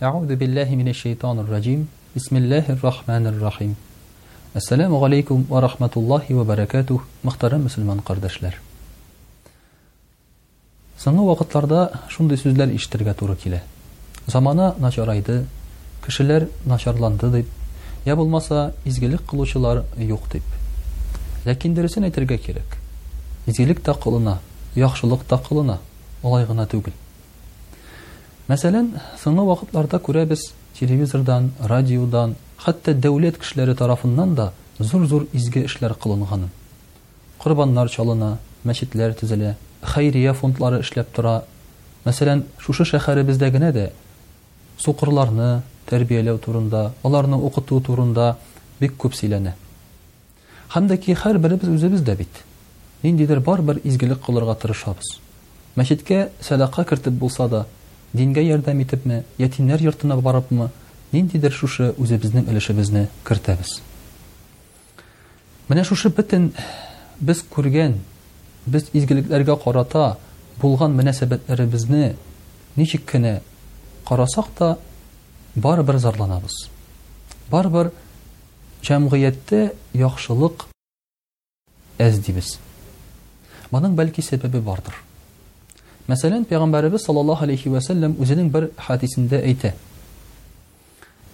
Әгъузу биллаһи минәш шәйтанир раҗим. Бисмиллаһир рахманир рахим. Ассаламу галейкум ва рахматуллаһи ва баракатуһ, мөхтәрәм мусульман кардәшләр. Соңгы вакытларда шундый сүзләр ишетергә туры килә. Замана начарайды, кешеләр начарланды дип, я булмаса, изгелек кылучылар юк дип. Ләкин дөресен әйтергә кирәк. Изгелек тә кылына, яхшылык та кылына, алай гына түгел. Мәсәлән, соңгы вакытларда күрәбез, телевизордан, радиодан, хәтта дәүләт кешеләре тарафыннан да зур-зур изге эшләр кылынганын. Корбаннар чалына, мәчетләр төзелә, хәйрия фондлары эшләп тора. Мәсәлән, шушы шәһәребездә генә дә сукырларны тәрбияләү турында, аларны укыту турында бик күп сөйләнә. Һәм дә ки һәрберебез үзебез дә бит. Ниндидер бар бер изгелек кылырга тырышабыз. Мәчеткә сәдака кертеп булса да, дингә ярдәм итепме, ятимнәр йортына барыпмы, ниндидер шушы үзебезнең өлешебезне кертәбез. Менә шушы бөтен без күргән, без изгелекләргә карата булган мөнәсәбәтләребезне ничек кенә карасак та, барыбер зарланабыз. Барыбер Җәмгыятьтә яхшылык әз дибез. Моның бәлки сәбәбе бардыр. Мәсәлән, пәйгамбәребез саллаллаһу алейхи ва сәлләм үзенең бер хадисендә әйтә.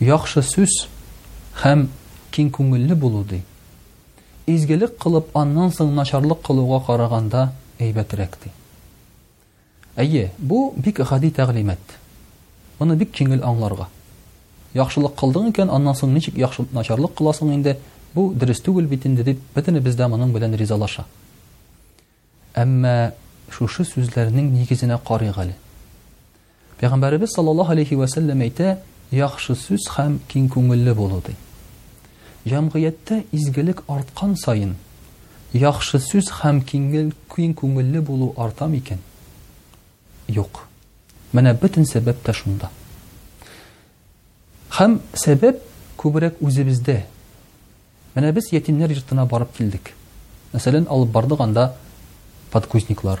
Яхшы сүз һәм киң күңелле булу ди. Изгелек кылып, аннан соң начарлык кылуга караганда әйбәтрәк ди. Әйе, бу, бик гади тәгълимат. Моны бик җиңел аңларга. Яхшылык кылдың икән, аннан соң ничек яхшы, начарлык кыласың инде, бу дөрес түгел бит инде, дип, бөтенебез дә моның белән ризалаша. Әмма шушы сүзләрнең нигезенә карыйк әле. Пәйгамбәребез саллаллаһу алейһи вә сәлләм әйтә, Яхшы сүз һәм киңкүңелле булу, ди. Җәмгыятьтә изгелек арткан саен, яхшы сүз һәм киңел, киң күңелле булу арта микән? Юк. Менә бөтен сәбәп тә шунда. Һәм сәбәп күбрәк үзебездә. Менә без ятимнәр йортына барып килдек. Мәсәлән, алып бардык анда подгузниклар.